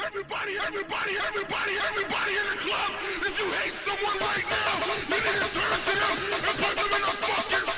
Everybody, everybody, everybody, everybody, in the club. If you hate someone right now, you need to turn to them and punch them in the fucking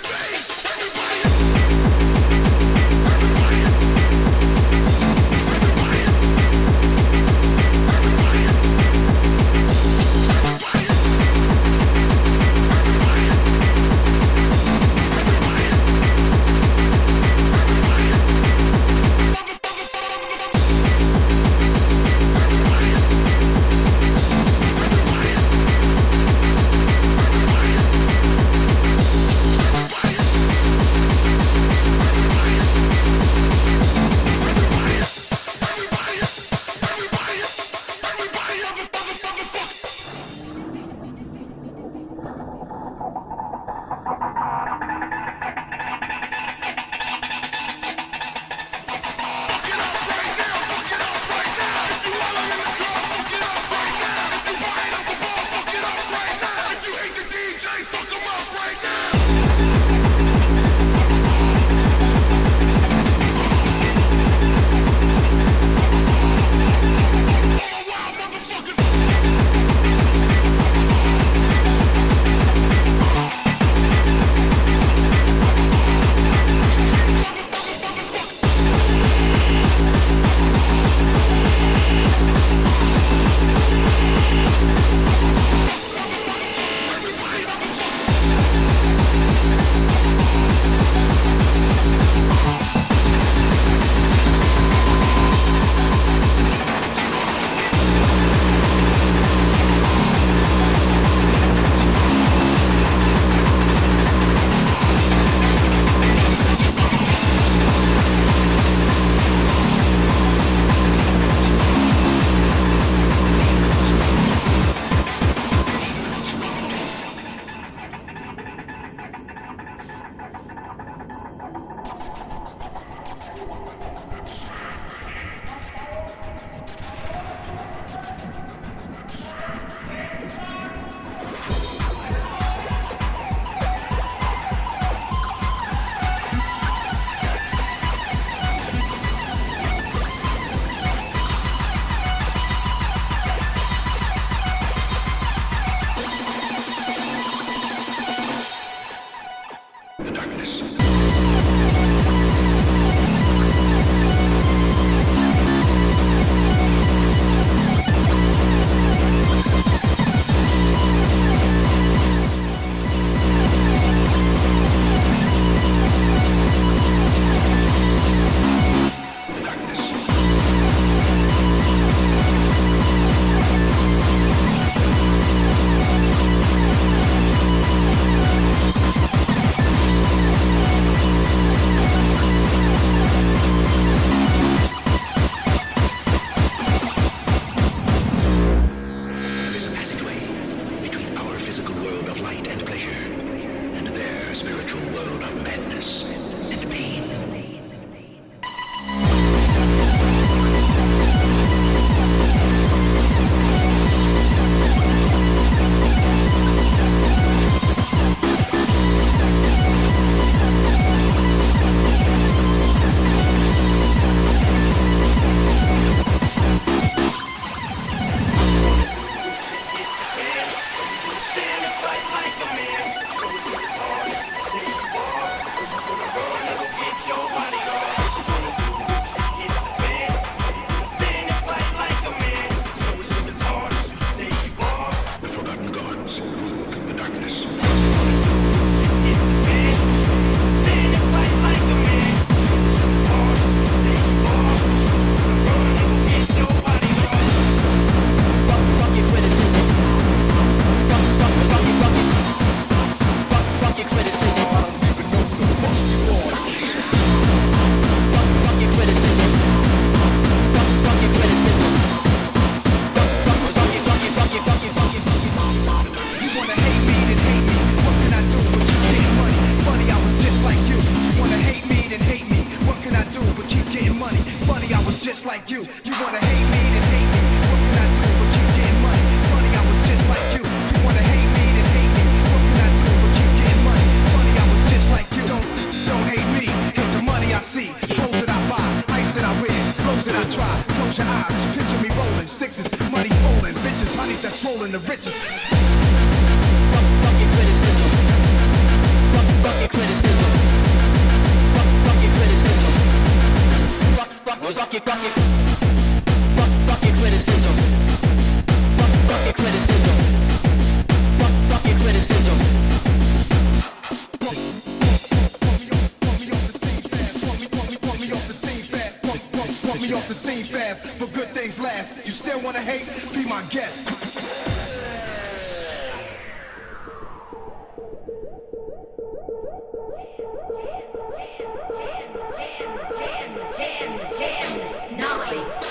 10, 10, 9,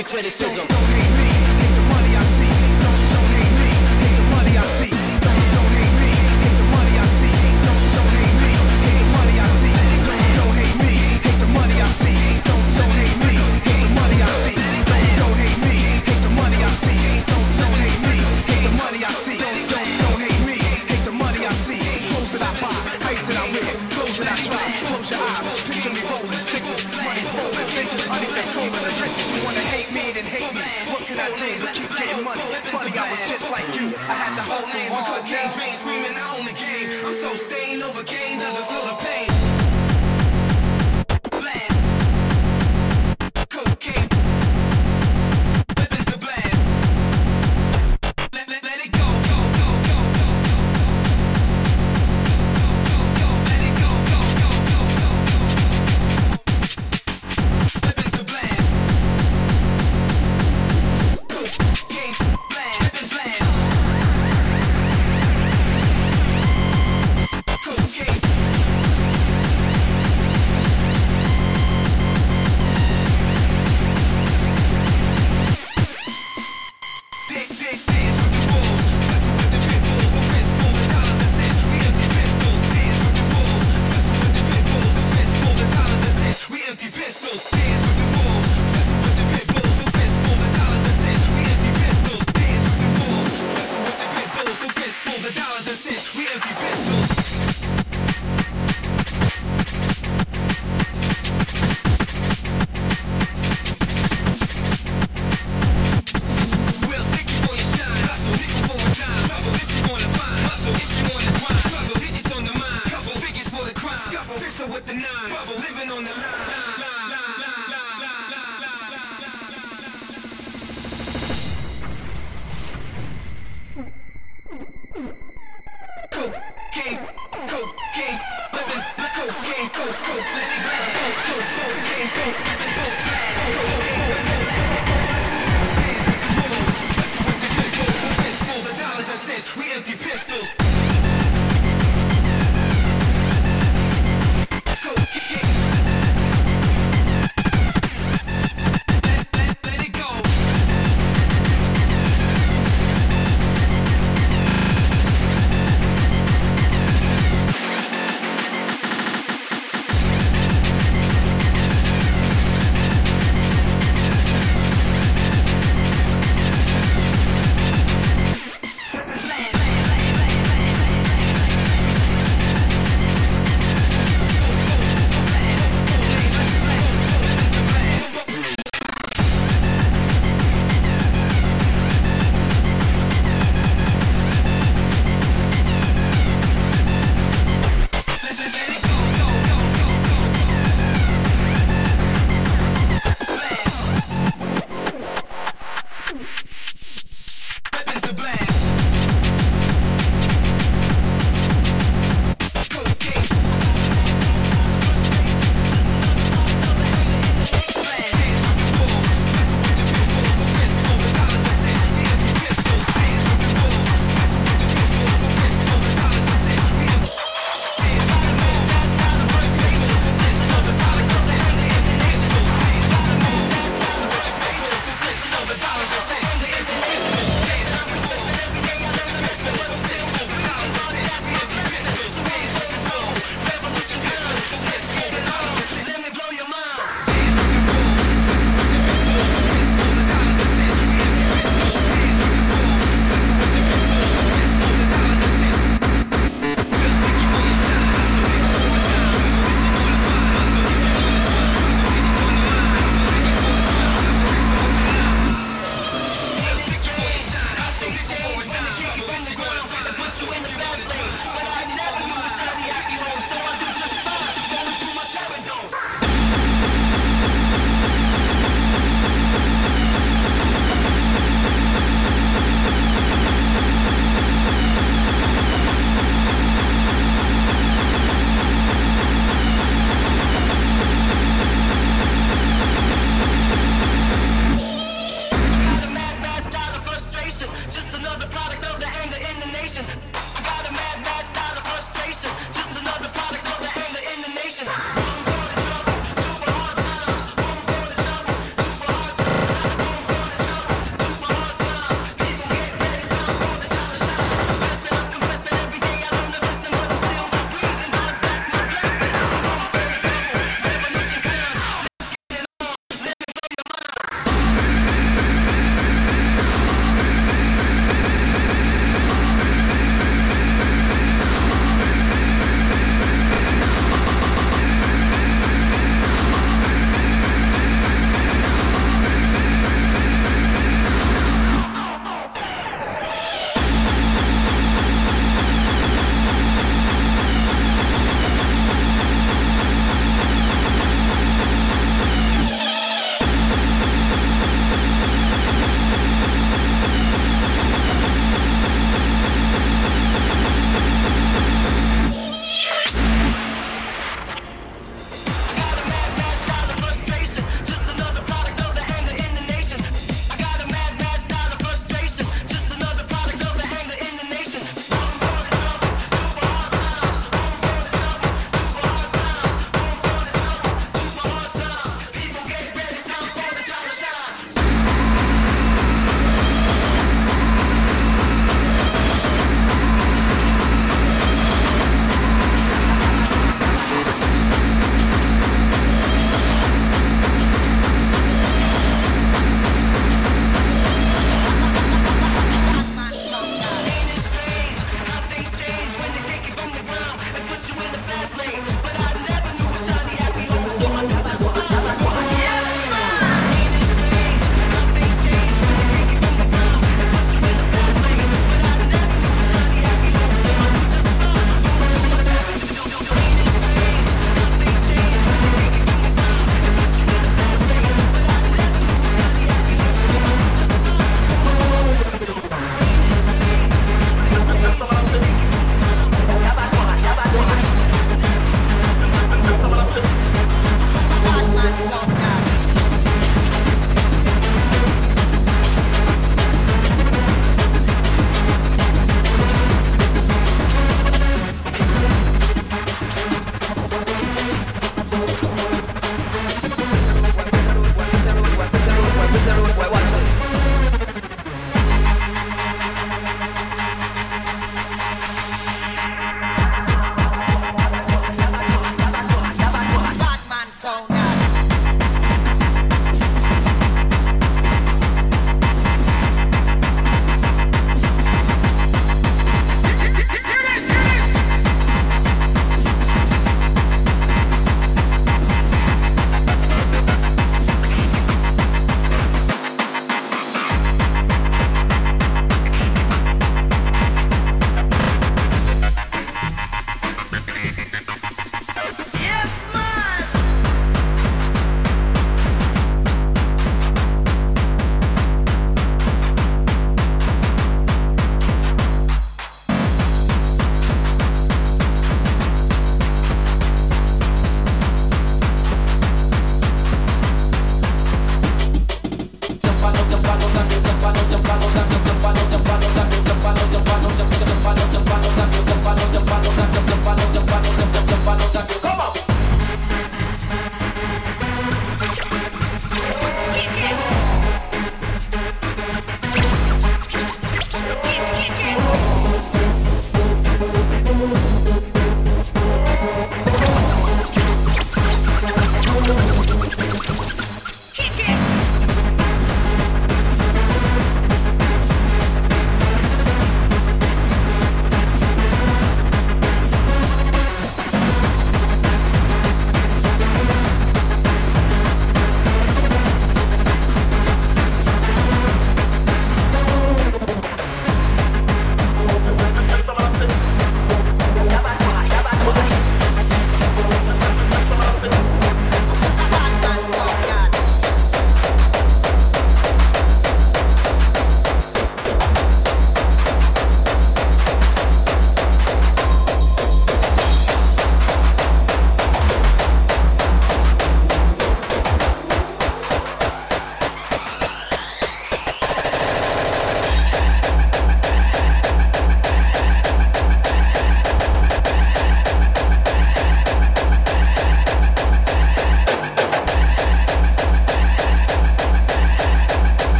your criticism.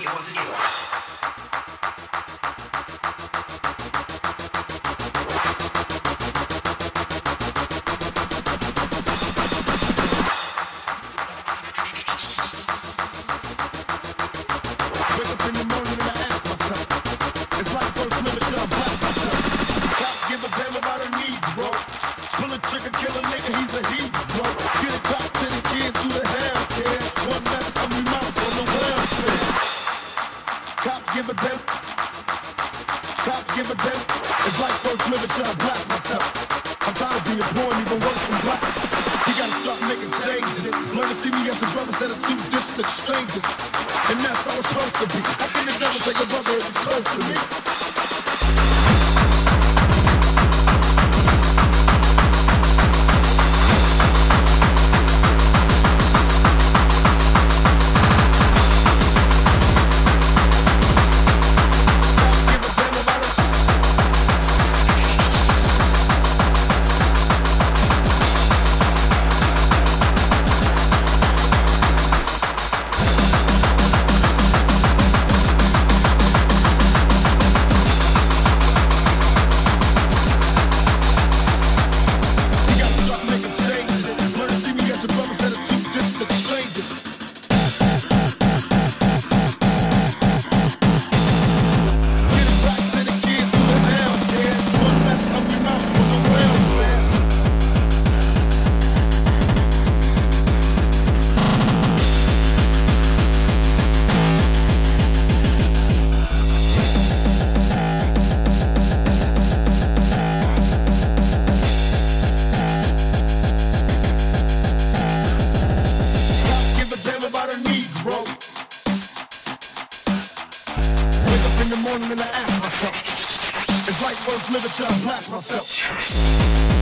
以后自己玩 never try to blast myself.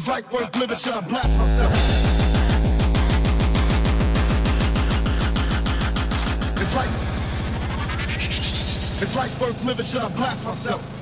It's life worth living, should I blast myself? It's like, it's life worth living, should I blast myself?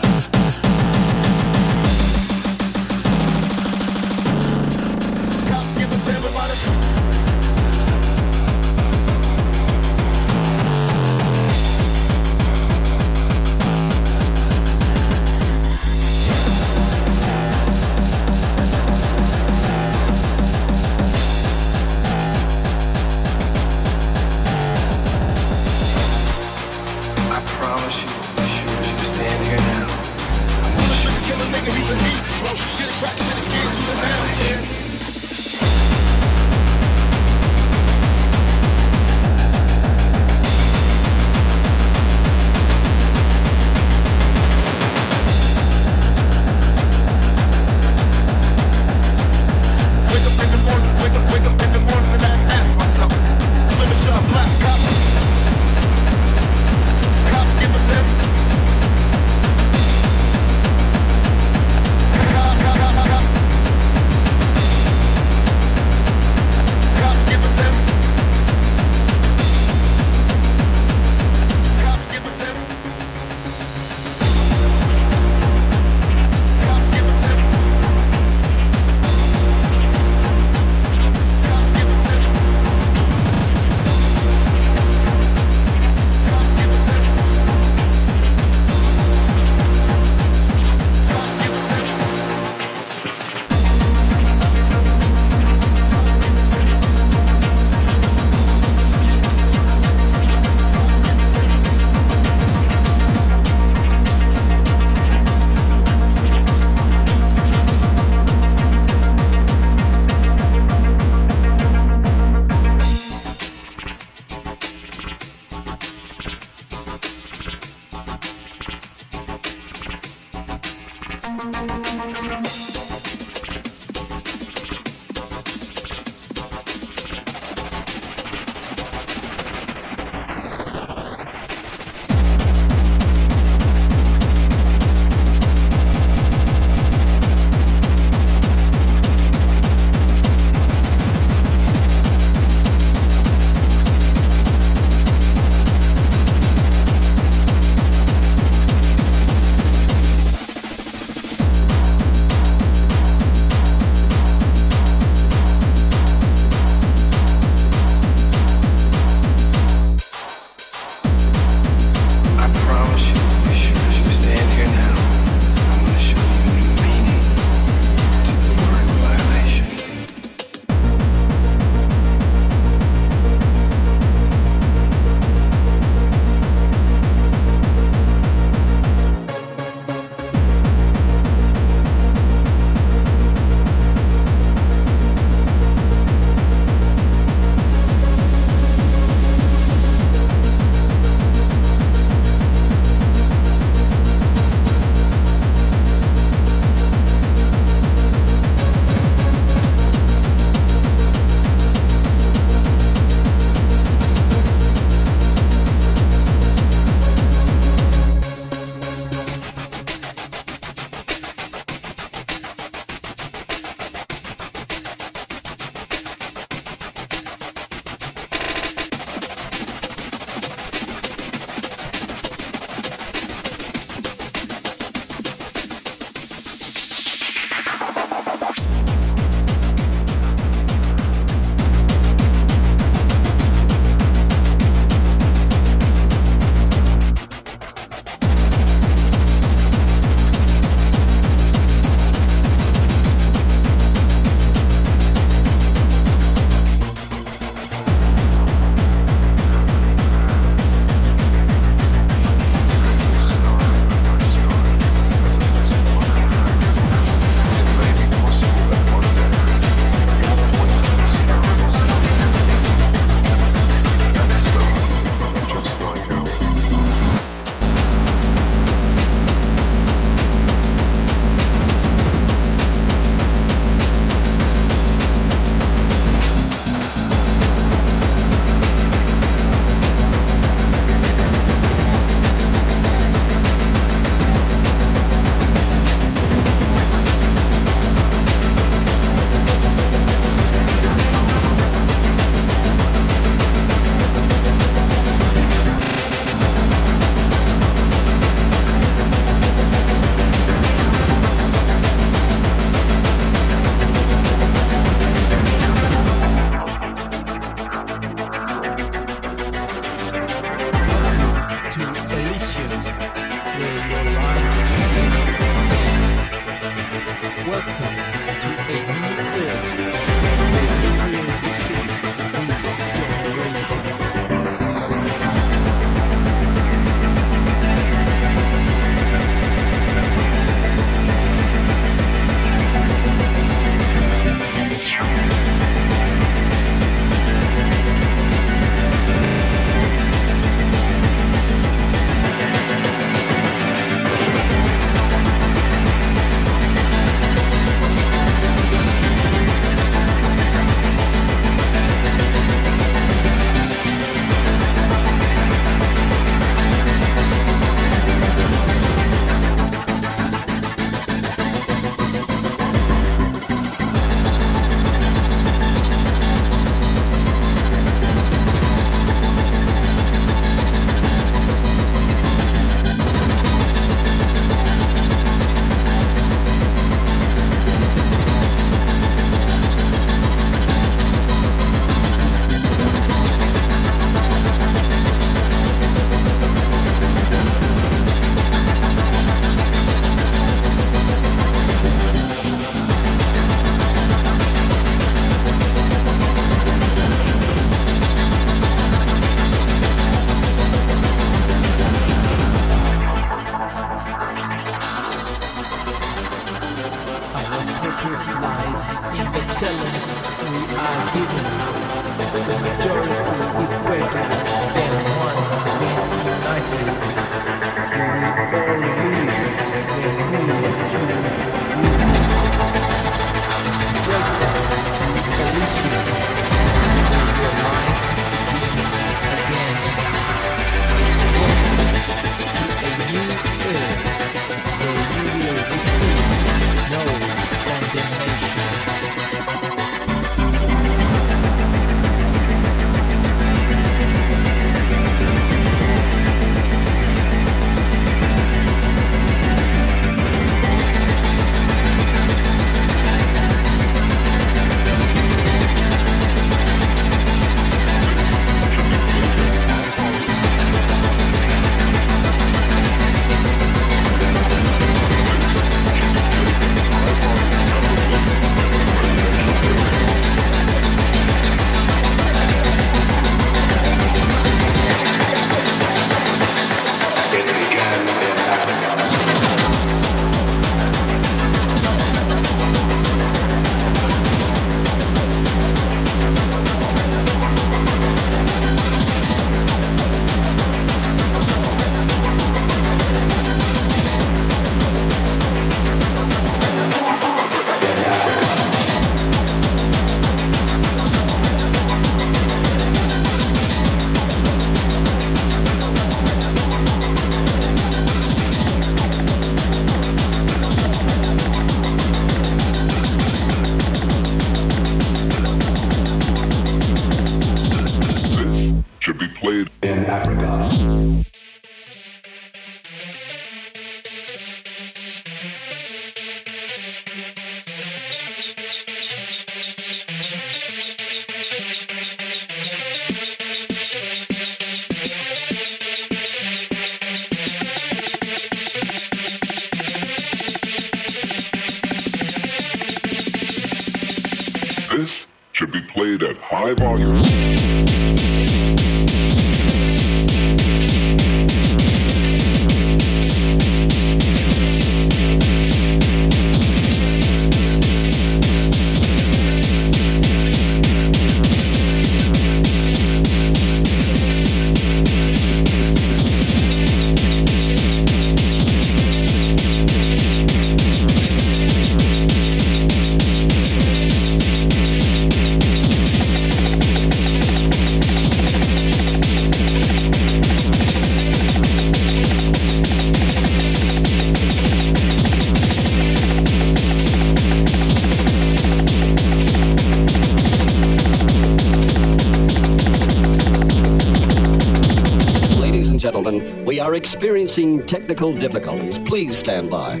Experiencing technical difficulties. Please stand by.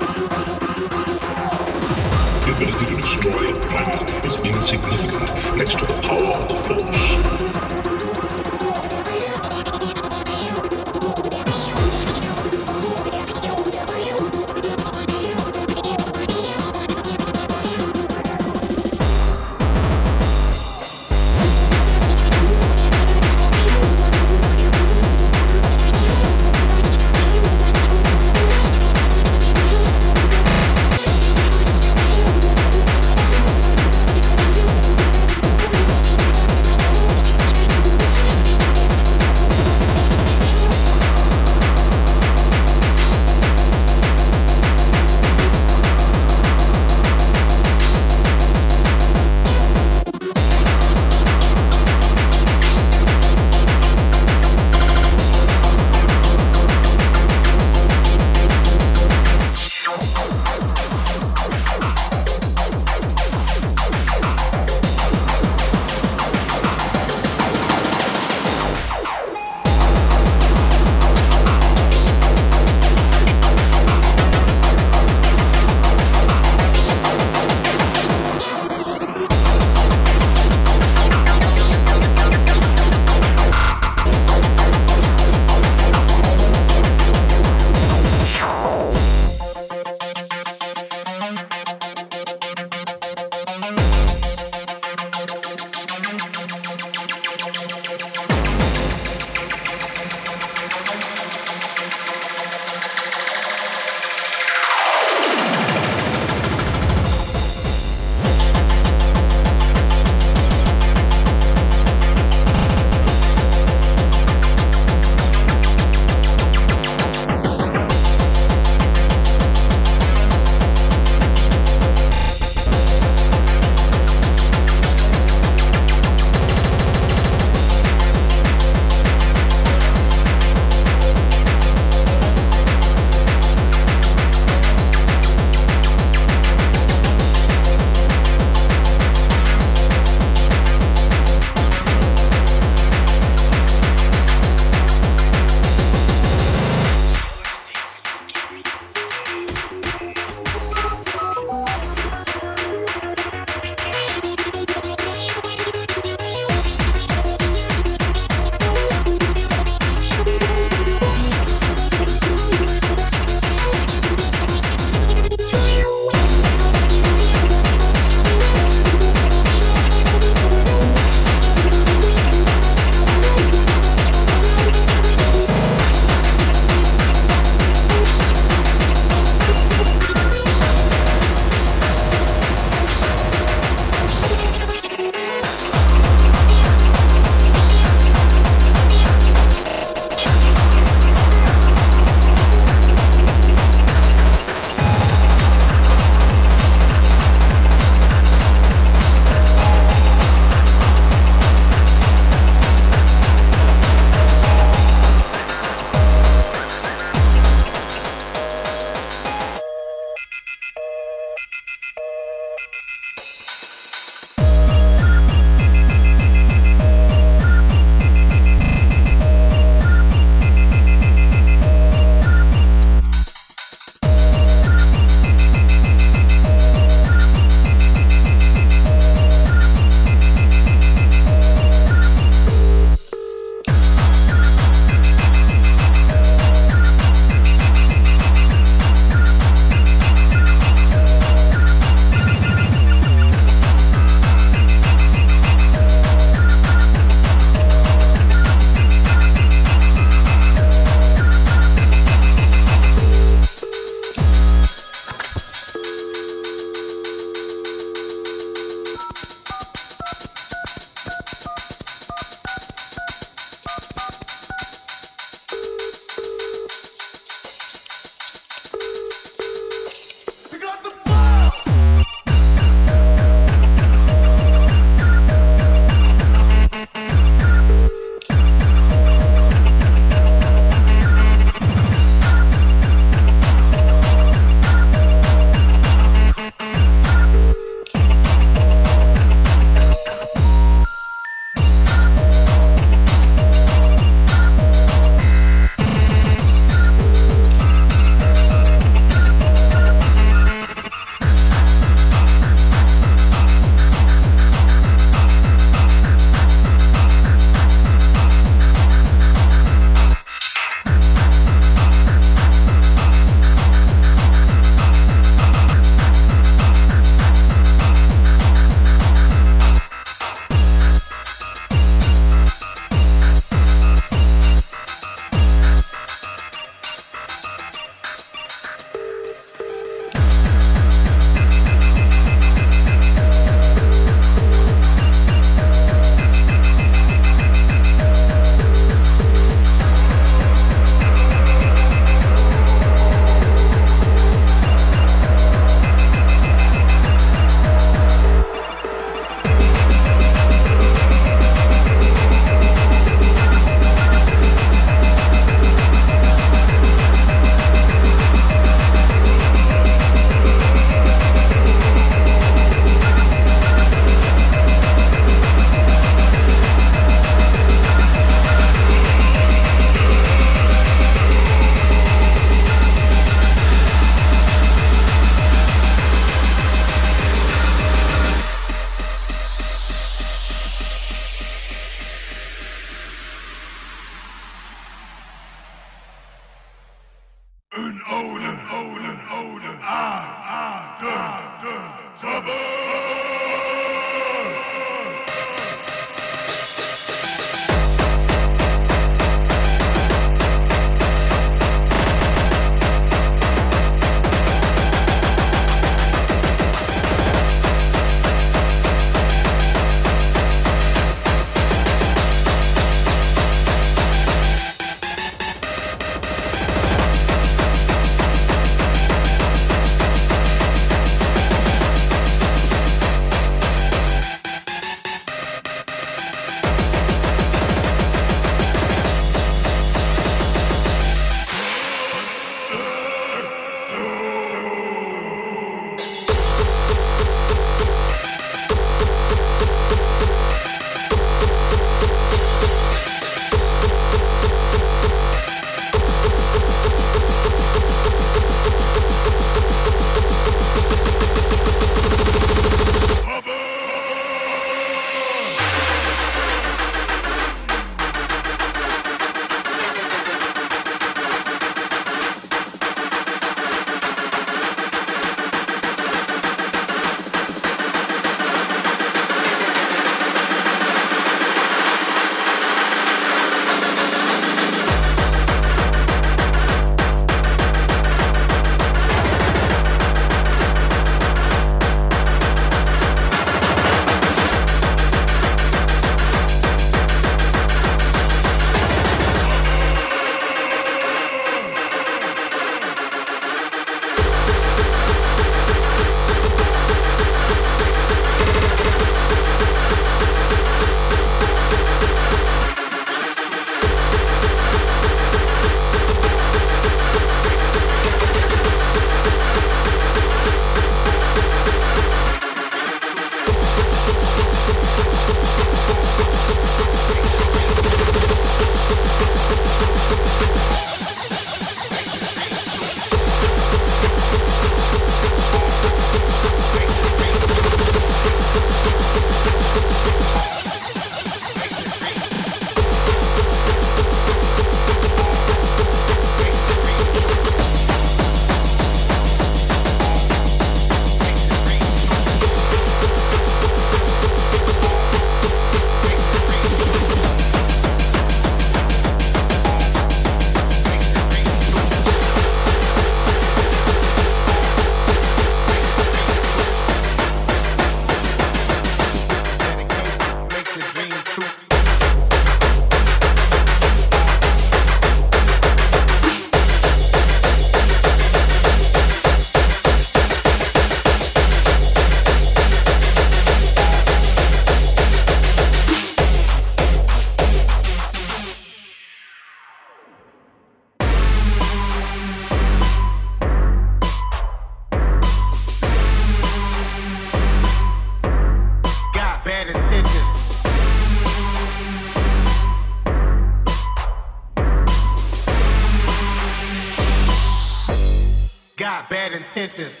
Bad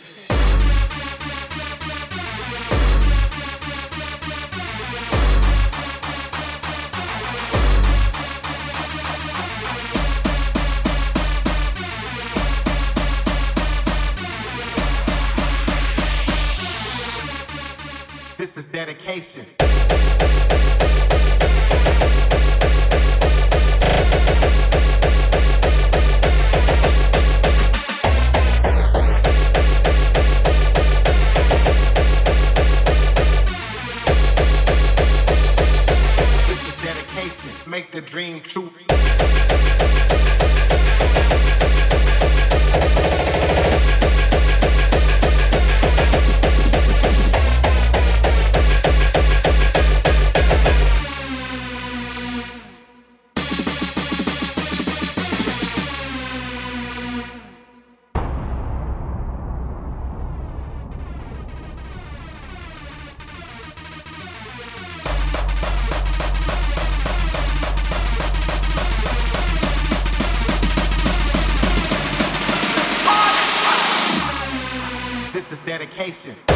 dedication.